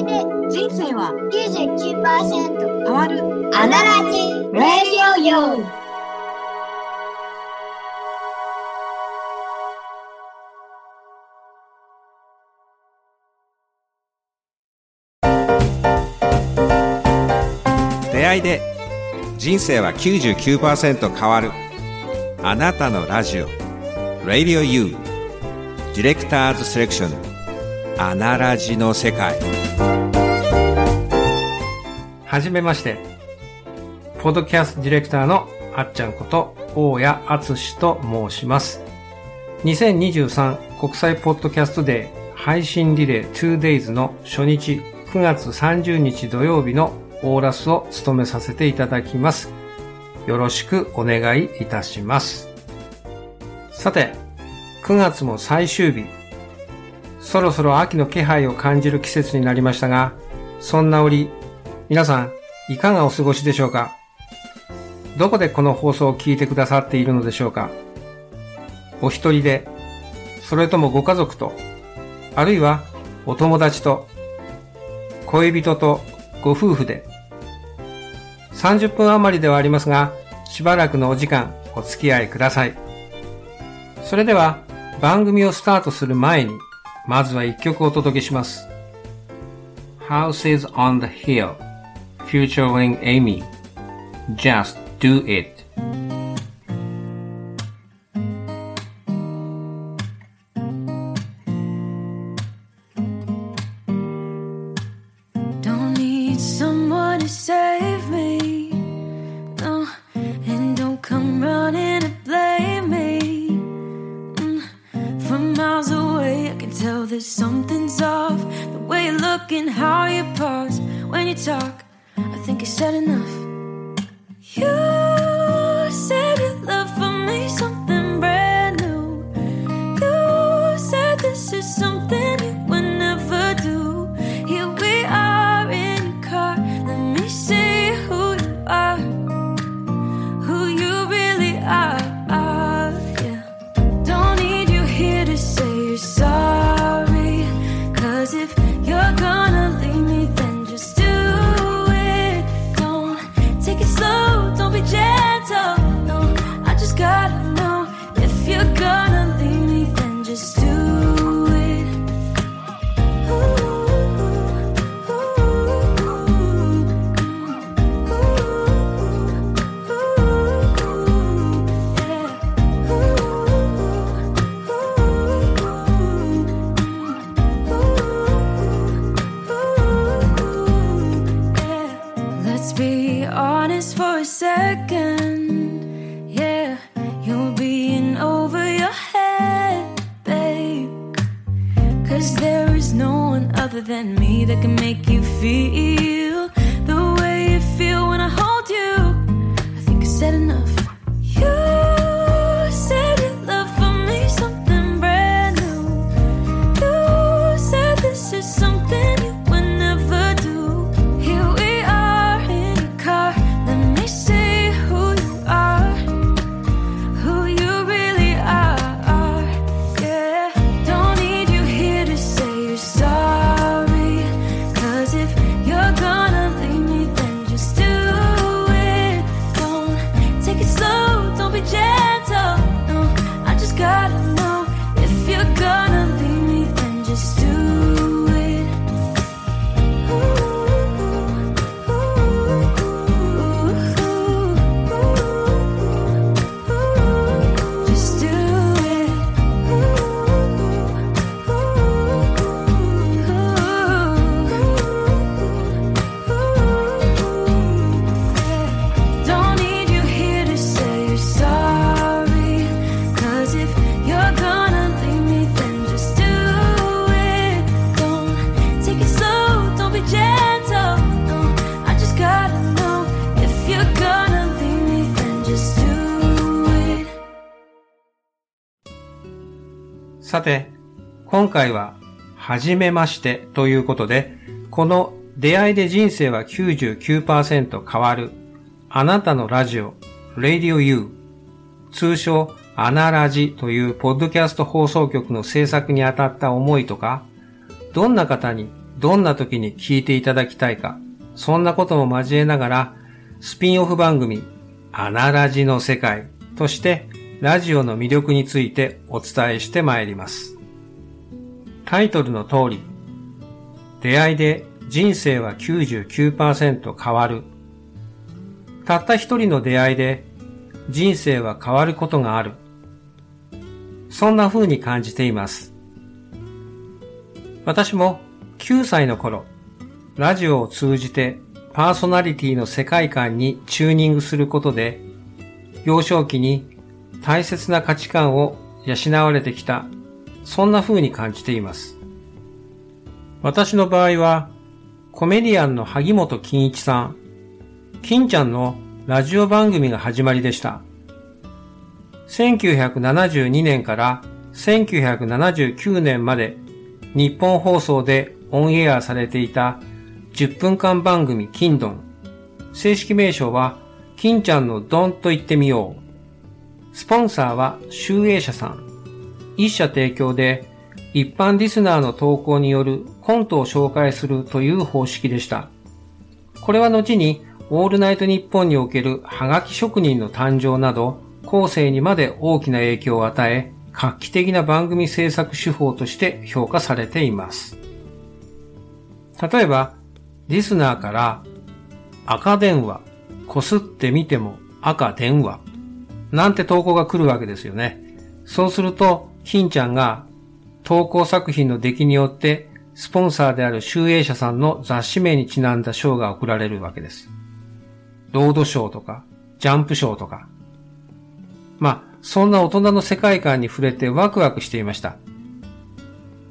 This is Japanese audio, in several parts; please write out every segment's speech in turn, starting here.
で人生は99%変わる。アナラジラディオヨ出会いで人生は99%変わる。あなたのラジオ。Radio U ディレクターズセレクション。アナラジの世界。はじめまして。ポッドキャストディレクターのあっちゃんこと大谷敦と申します。2023国際ポッドキャストデー配信リレー 2days の初日9月30日土曜日のオーラスを務めさせていただきます。よろしくお願いいたします。さて、9月も最終日。そろそろ秋の気配を感じる季節になりましたが、そんな折、皆さん、いかがお過ごしでしょうか？どこでこの放送を聞いてくださっているのでしょうか？お一人で、それともご家族と、あるいはお友達と、恋人とご夫婦で、30分余りではありますが、しばらくのお時間お付き合いください。それでは、番組をスタートする前に、まずは一曲お届けします。Houses on the Hill featuring Amy. Just Do It「さて、今回は、はじめましてということで、この出会いで人生は99%変わる、あなたのラジオ、Radio U、通称アナラジというポッドキャスト放送局の制作にあたった思いとか、どんな方にどんな時に聞いていただきたいか、そんなことも交えながら、スピンオフ番組、アナラジの世界としてラジオの魅力についてお伝えしてまいります。タイトルの通り、出会いで人生は99%変わる。たった一人の出会いで人生は変わることがある。そんな風に感じています。私も9歳の頃、ラジオを通じてパーソナリティの世界観にチューニングすることで、幼少期に大切な価値観を養われてきた、そんな風に感じています。私の場合は、コメディアンの萩本欽一さん、金ちゃんのラジオ番組が始まりでした。1972年から1979年まで日本放送でオンエアされていた10分間番組金ドン。正式名称は金ちゃんのドンと言ってみよう。スポンサーは集英社さん。一社提供で一般リスナーの投稿によるコントを紹介するという方式でした。これは後にオールナイトニッポンにおけるハガキ職人の誕生など後世にまで大きな影響を与え、画期的な番組制作手法として評価されています。例えば、リスナーから赤電話、こすってみても赤電話なんて投稿が来るわけですよね。そうすると、金ちゃんが投稿作品の出来によってスポンサーである集英社さんの雑誌名にちなんだ賞が贈られるわけです。ロードショーとか、ジャンプ賞とか。まあ、そんな大人の世界観に触れてワクワクしていました。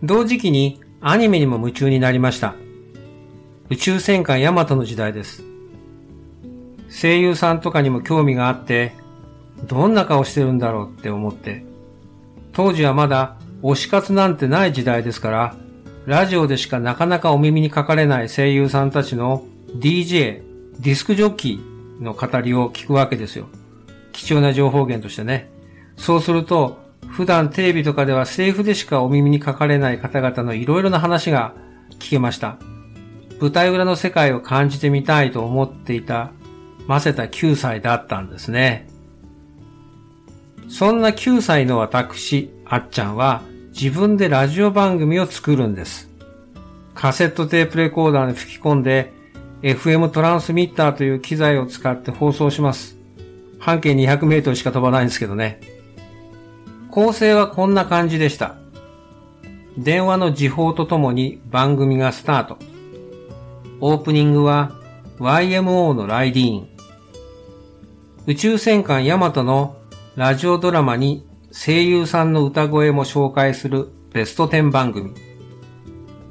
同時期にアニメにも夢中になりました。宇宙戦艦ヤマトの時代です。声優さんとかにも興味があって、どんな顔してるんだろうって思って、当時はまだ推し活なんてない時代ですから、ラジオでしかなかなかお耳にかかれない声優さんたちの DJ、ディスクジョッキーの語りを聞くわけですよ。貴重な情報源としてね。そうすると、普段テレビとかではセーフでしかお耳にかかれない方々のいろいろな話が聞けました。舞台裏の世界を感じてみたいと思っていた、ませた9歳だったんですね。そんな9歳の私、あっちゃんは自分でラジオ番組を作るんです。カセットテープレコーダーに吹き込んで FM トランスミッターという機材を使って放送します。半径200メートルしか飛ばないんですけどね。構成はこんな感じでした。電話の時報とともに番組がスタート。オープニングは YMO のライディーン。宇宙戦艦ヤマトのラジオドラマに声優さんの歌声も紹介するベスト10番組。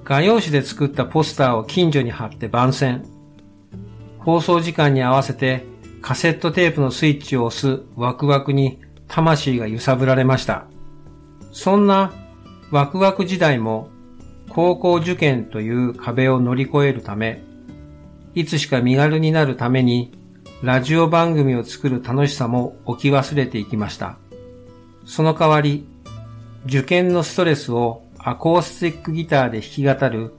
画用紙で作ったポスターを近所に貼って番宣。放送時間に合わせてカセットテープのスイッチを押すワクワクに魂が揺さぶられました。そんなワクワク時代も高校受験という壁を乗り越えるため、いつしか身軽になるためにラジオ番組を作る楽しさも置き忘れていきました。その代わり、受験のストレスをアコースティックギターで弾き語る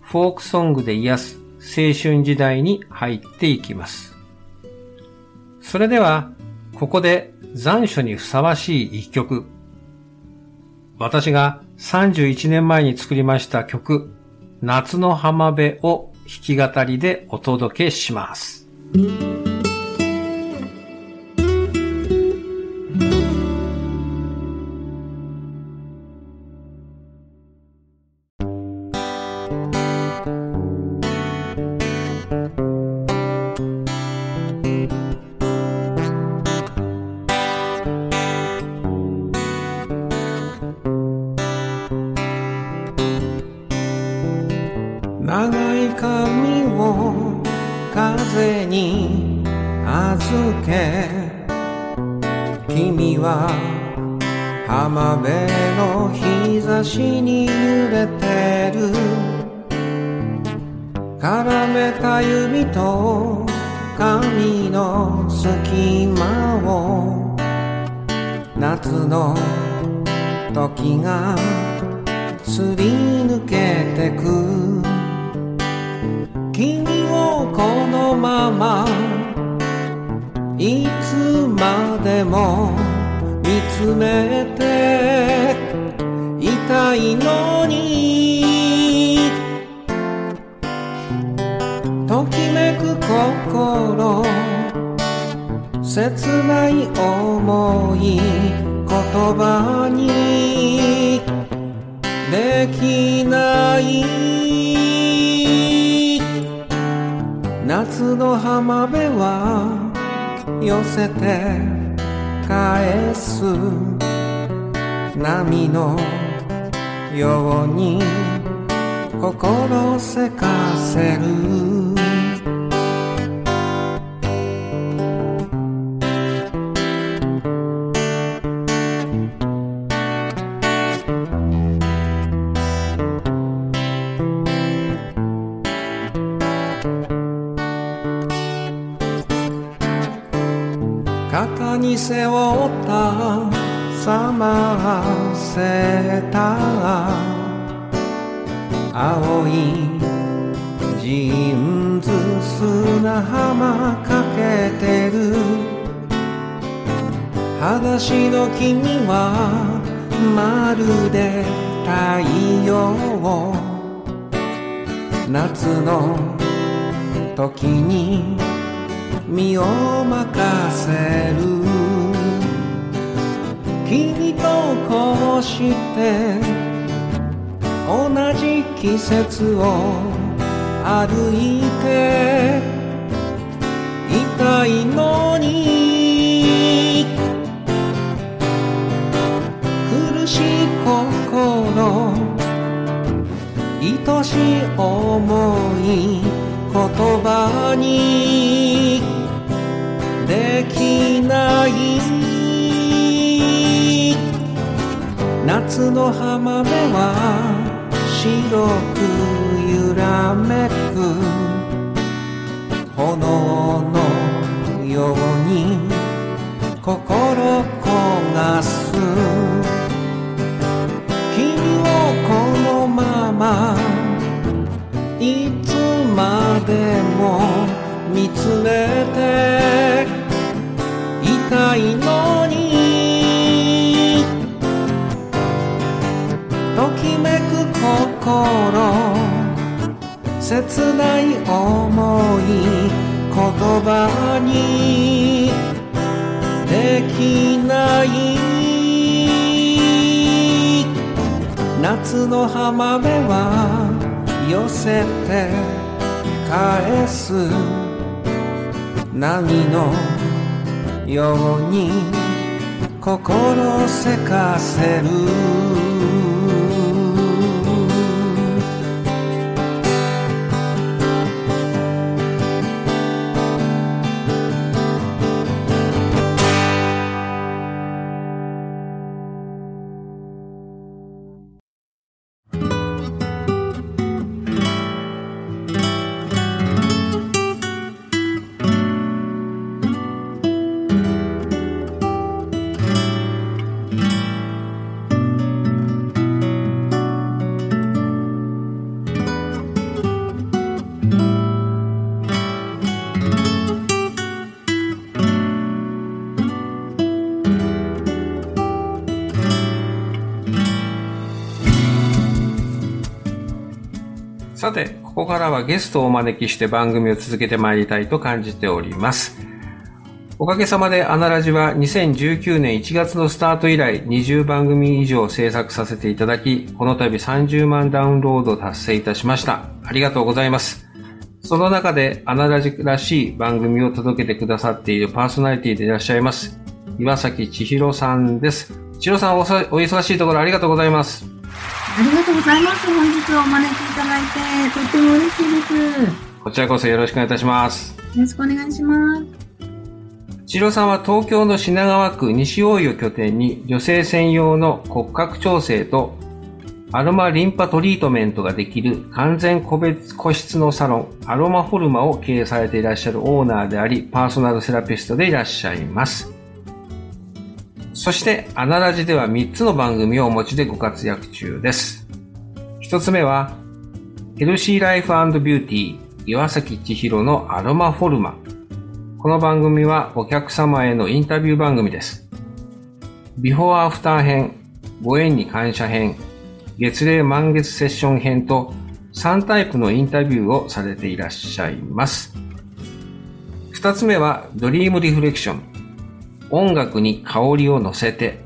フォークソングで癒す青春時代に入っていきます。それでは、ここで残暑にふさわしい一曲。私が31年前に作りました曲、夏の浜辺を弾き語りでお届けします。しに揺れてる。絡めた指と髪の隙間を。夏の時がすり抜けてく。君をこのまま。いつまでも見つめていたいのに。ときめく心。切ない思い。言葉に。できない。夏の浜辺は。寄せて返す。波のように心せかせる。肩に背負ったさませた青いジーンズ砂浜かけてる。裸足の君はまるで太陽夏の時に身を任せる君とこうして同じ季節を歩いていたいのに苦しい心愛しい思い言葉にできない。夏の浜辺は白く揺らめく炎のように心焦がす君をこのままいつまでも見つめていたいの切ない思い言葉にできない夏の浜辺は寄せて返す。波のように心せかせる。さて、ここからはゲストをお招きして番組を続けてまいりたいと感じております。おかげさまでアナラジは2019年1月のスタート以来20番組以上制作させていただき、この度30万ダウンロード達成いたしました。ありがとうございます。その中でアナラジらしい番組を届けてくださっているパーソナリティでいらっしゃいます。岩崎千尋さんです。千尋さんおお忙しいところありがとうございます。ありがとうございます。本日はお招きいただいて、とっても嬉しいです。こちらこそよろしくお願いいたします。よろしくお願いします。千尋さんは東京の品川区西大井を拠点に女性専用の骨格調整とアロマリンパトリートメントができる完全個別個室のサロンアロマフォルマを経営されていらっしゃるオーナーでありパーソナルセラピストでいらっしゃいます。そしてアナラジでは3つの番組をお持ちでご活躍中です。1つ目はヘルシーライフビューティー岩崎千尋のアロマフォルマ。この番組はお客様へのインタビュー番組です。ビフォーアフター編、ご縁に感謝編、月齢満月セッション編と3タイプのインタビューをされていらっしゃいます。2つ目はドリームリフレクション。音楽に香りを乗せて。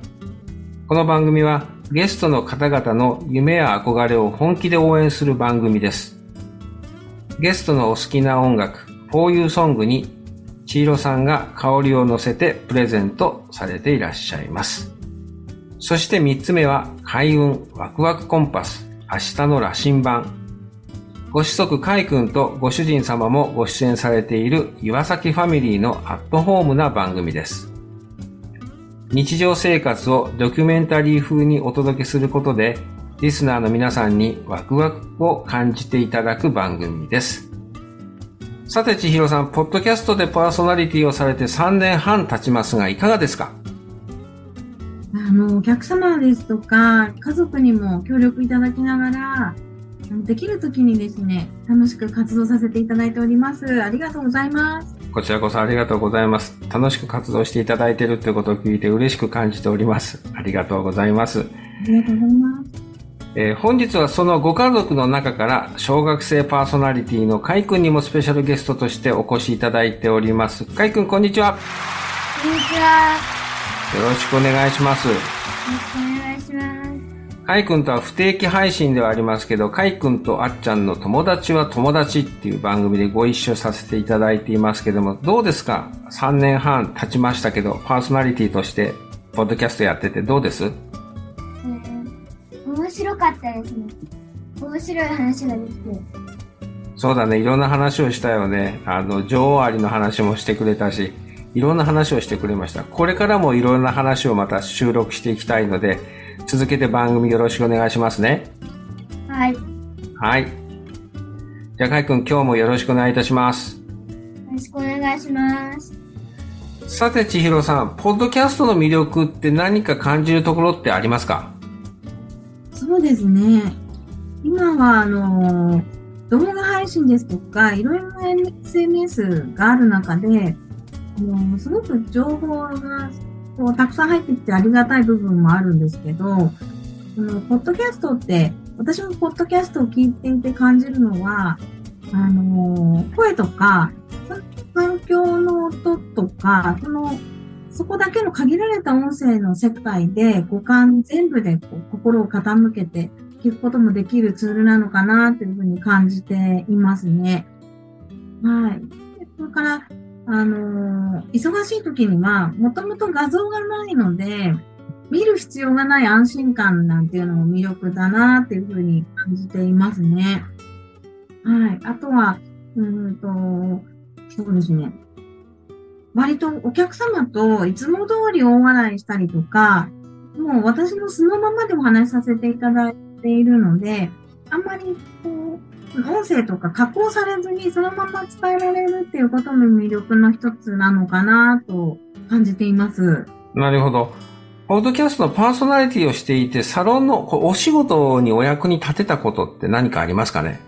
この番組はゲストの方々の夢や憧れを本気で応援する番組です。ゲストのお好きな音楽、For You ソングに千尋さんが香りを乗せてプレゼントされていらっしゃいます。そして3つ目は開運ワクワクコンパス明日の羅針盤。ご子息海君とご主人様もご出演されている岩崎ファミリーのアットホームな番組です。日常生活をドキュメンタリー風にお届けすることで、リスナーの皆さんにワクワクを感じていただく番組です。さて、千尋さん、ポッドキャストでパーソナリティをされて3年半経ちますが、いかがですか？あの、お客様ですとか、家族にも協力いただきながら、できる時にですね、楽しく活動させていただいております。ありがとうございます。こちらこそありがとうございます。楽しく活動していただいているということを聞いて嬉しく感じております。ありがとうございます。ありがとうございます。えー本日はそのご家族の中から小学生パーソナリティのカイ君にもスペシャルゲストとしてお越しいただいております。カイ君こんにちは。こんにちは。よろしくお願いします。よろしくお願いします。カイ君とは不定期配信ではありますけど、カイ君とあっちゃんの友達は友達っていう番組でご一緒させていただいていますけども、どうですか ?3 年半経ちましたけど、パーソナリティとして、ポッドキャストやっててどうです？えー面白かったですね。面白い話ができて。そうだね、いろんな話をしたよね。あの、女王アリの話もしてくれたし、いろんな話をしてくれました。これからもいろんな話をまた収録していきたいので、続けて番組よろしくお願いしますね。はい。よはい。じゃあ、かいくん今日もよろしくお願いいたします。ろしくお願いします。さて、千尋さん、ポッドキャストの魅力って何か感じるところってありますか？そうですね。今は、あの、動画配信ですとか、いろいろな SNS がある中で、あのすごく情報がこうたくさん入ってきてありがたい部分もあるんですけど、そのポッドキャストって、私もポッドキャストを聞いていて感じるのは、あの、声とか、環境の音とか、その、そこだけの限られた音声の世界で五感全部でこう心を傾けて聞くこともできるツールなのかなというふうに感じていますね。はい。それから、あのー忙しい時には、もともと画像がないので、見る必要がない安心感なんていうのも魅力だなっていうふうに感じていますね。はい。あとは、うんと、そうですね。割とお客様といつも通り大笑いしたりとか、もう私の素のままでお話しさせていただいているので、あんまりこう、音声とか加工されずにそのまま伝えられるっていうことも魅力の一つなのかなと感じています。なるほど。ポッドキャストのパーソナリティをしていて、サロンのお仕事にお役に立てたことって何かありますかね？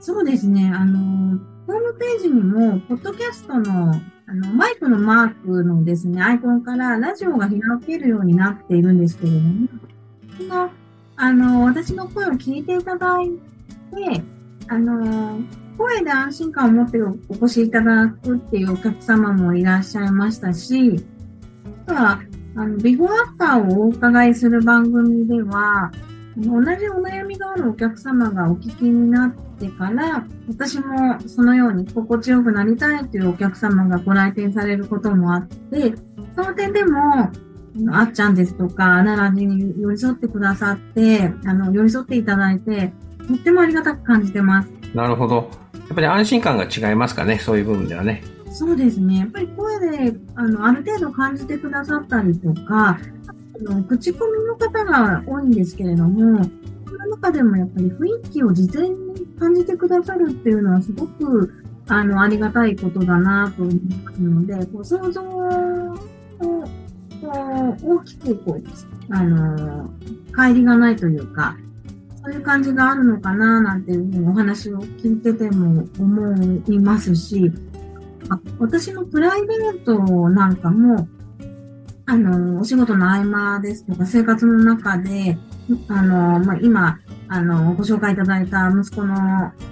そうですね。あの、ホームページにも、ポッドキャストの、あの、マイクのマークのですね、アイコンからラジオが開けるようになっているんですけれども、あの、私の声を聞いていただいて、あの、声で安心感を持ってお越しいただくっていうお客様もいらっしゃいましたし、あとは、あの、ビフォーアフターをお伺いする番組では、同じお悩みがあるお客様がお聞きになってから、私もそのように心地よくなりたいというお客様がご来店されることもあって、その点でも、あっちゃんですとか、アナラジに寄り添ってくださって、あの、寄り添っていただいて、とってもありがたく感じてます。なるほど。やっぱり安心感が違いますかねそういう部分ではね。そうですね。やっぱり声で、あの、ある程度感じてくださったりとか、あの口コミの方が多いんですけれども、その中でもやっぱり雰囲気を事前に感じてくださるっていうのはすごく、あの、ありがたいことだなと思いますので、こう想像を、こう、大きく、こう、あの、乖離がないというか、そういう感じがあるのかななんていうふうにお話を聞いてても思いますし、あ私のプライベートなんかも、あの、お仕事の合間ですとか、生活の中で、あの、まあ、今、あの、ご紹介いただいた息子の、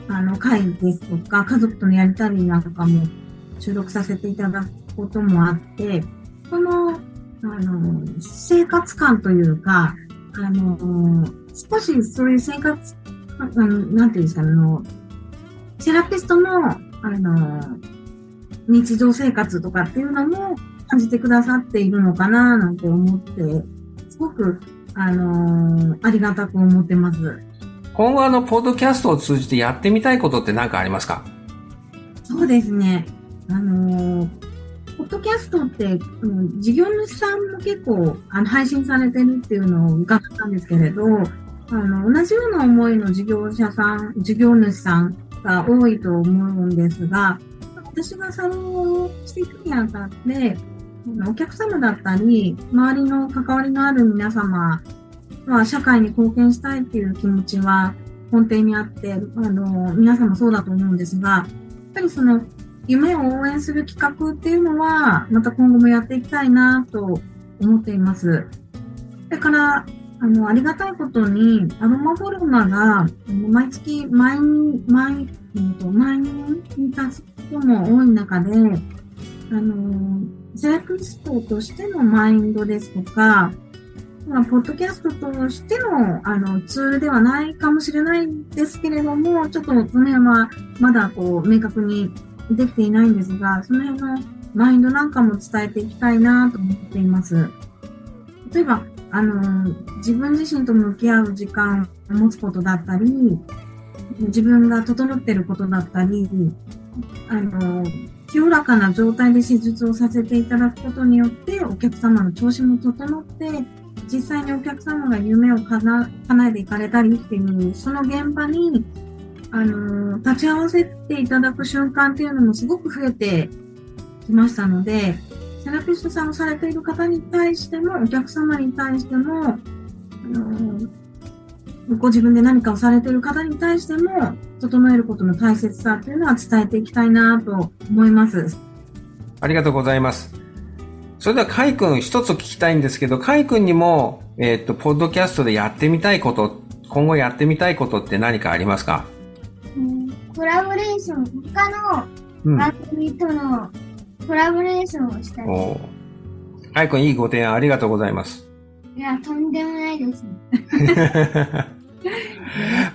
あの、会ですとか、家族とのやりたりなんかも収録させていただくこともあって、その、あの、生活感というか、あの、少しそういう生活、あのなんていうんですか、あの、セラピストの、あの、日常生活とかっていうのも感じてくださっているのかななんて思って、すごく、あのありがたく思ってます。今後あの、ポッドキャストを通じてやってみたいことって何かありますか？そうですね。あのーポッドキャストって、うん事業主さんも結構あの配信されてるっていうのを伺ったんですけれど、あの、同じような思いの事業者さん、事業主さんが多いと思うんですが、私がサロンをしていくにあたって、お客様だったり、周りの関わりのある皆様は社会に貢献したいっていう気持ちは根底にあって、あの、皆さんもそうだと思うんですが、やっぱりその夢を応援する企画っていうのは、また今後もやっていきたいなと思っています。それから、あの、ありがたいことに、アロマフォルマが、毎月、毎日、毎、うんと、毎日に立つことも多い中で、あの、セラピストとしてのマインドですとか、まあ、ポッドキャストとしての、あの、ツールではないかもしれないんですけれども、ちょっとその辺はまだこう、明確にできていないんですが、その辺のマインドなんかも伝えていきたいなと思っています。例えば、あの、自分自身と向き合う時間を持つことだったり、自分が整ってることだったり、あの、清らかな状態で施術をさせていただくことによって、お客様の調子も整って、実際にお客様が夢を叶えていかれたりっていう、その現場に、あの、立ち会わせていただく瞬間っていうのもすごく増えてきましたので、セラピストさんをされている方に対しても、お客様に対しても、あのご自分で何かをされている方に対しても、整えることの大切さっていうのは伝えていきたいなと思います。ありがとうございます。それでは、カイ君一つ聞きたいんですけど、カイ君にも、えーっと、ポッドキャストでやってみたいこと、今後やってみたいことって何かありますか？うんコラボレーション、他のうん。番組とのコラボレーションをしたり、おーカイ君いいご提案ありがとうございます。いや、とんでもないですね。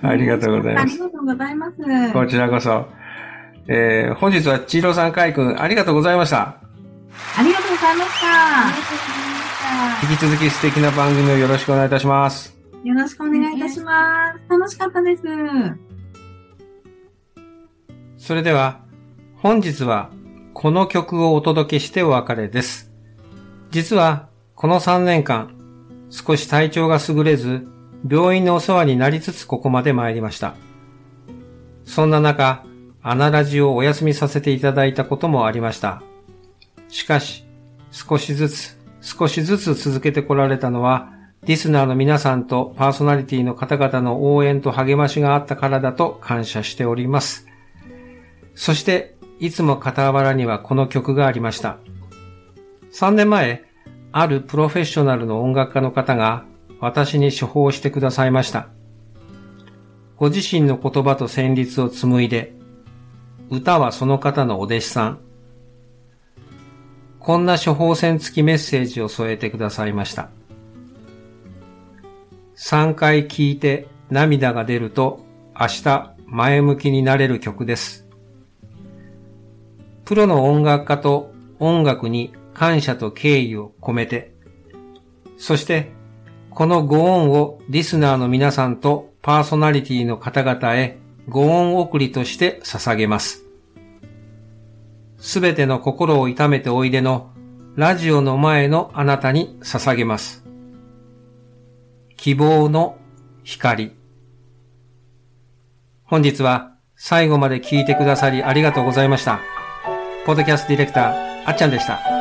ありがとうございます。ありがとうございます。こちらこそ。えー、本日は千尋さん、カイ君、ありがとうございました。あ。りがとうございました。引き続き素敵な番組をよろしくお願いいたします。よろしくお願いいたします。楽しかったです。それでは、本日はこの曲をお届けしてお別れです。実は、この3年間、少し体調が優れず、病院のお世話になりつつここまで参りました。そんな中、アナラジをお休みさせていただいたこともありました。しかし、少しずつ、少しずつ続けてこられたのは、リスナーの皆さんとパーソナリティの方々の応援と励ましがあったからだと感謝しております。そして、いつも傍らにはこの曲がありました。3年前、あるプロフェッショナルの音楽家の方が私に処方してくださいました。ご自身の言葉と旋律を紡いで、歌はその方のお弟子さん。こんな処方箋付きメッセージを添えてくださいました。3回聴いて涙が出ると明日前向きになれる曲です。プロの音楽家と音楽に感謝と敬意を込めて、そしてこのご恩をリスナーの皆さんとパーソナリティの方々へご恩送りとして捧げます。すべての心を痛めておいでのラジオの前のあなたに捧げます。希望の光。本日は最後まで聞いてくださりありがとうございました。ポッドキャストディレクター、あっちゃんでした。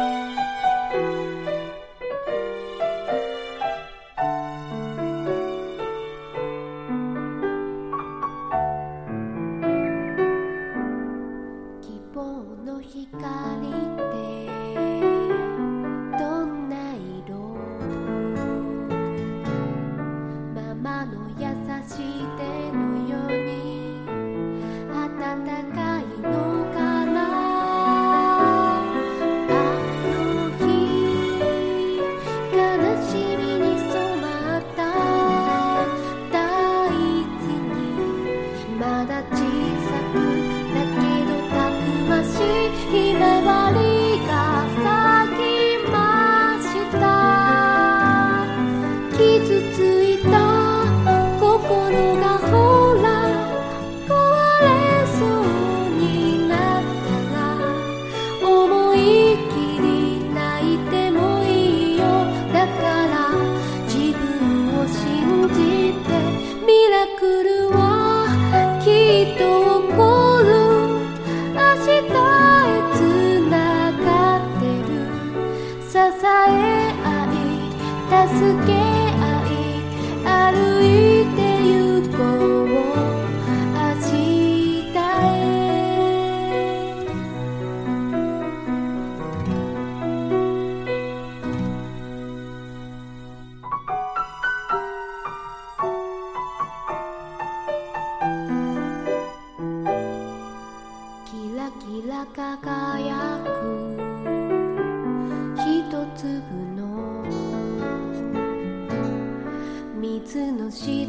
の雫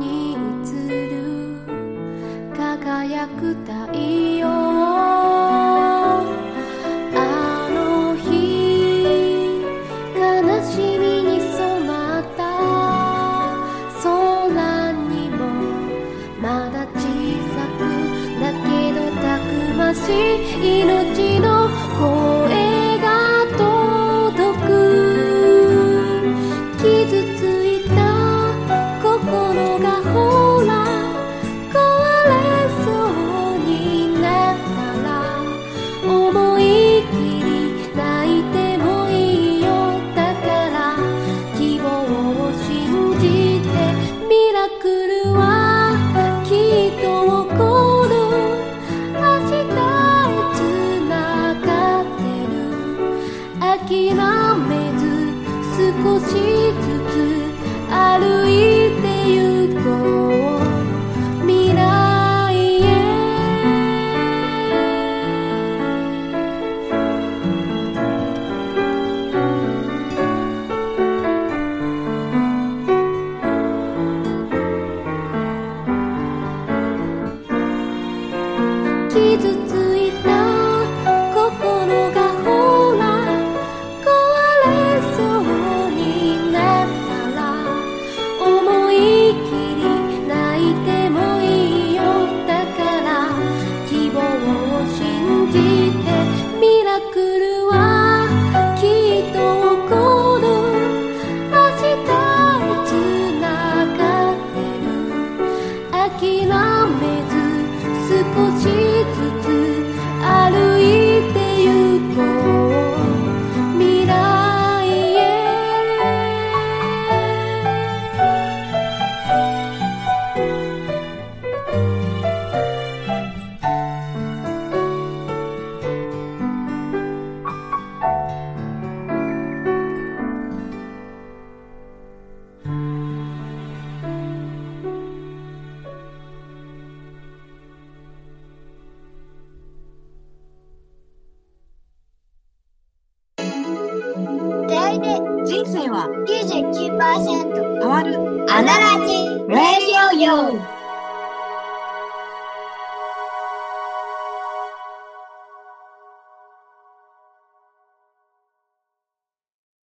に映る。輝く太陽。记得。諦めず少しずつ歩いて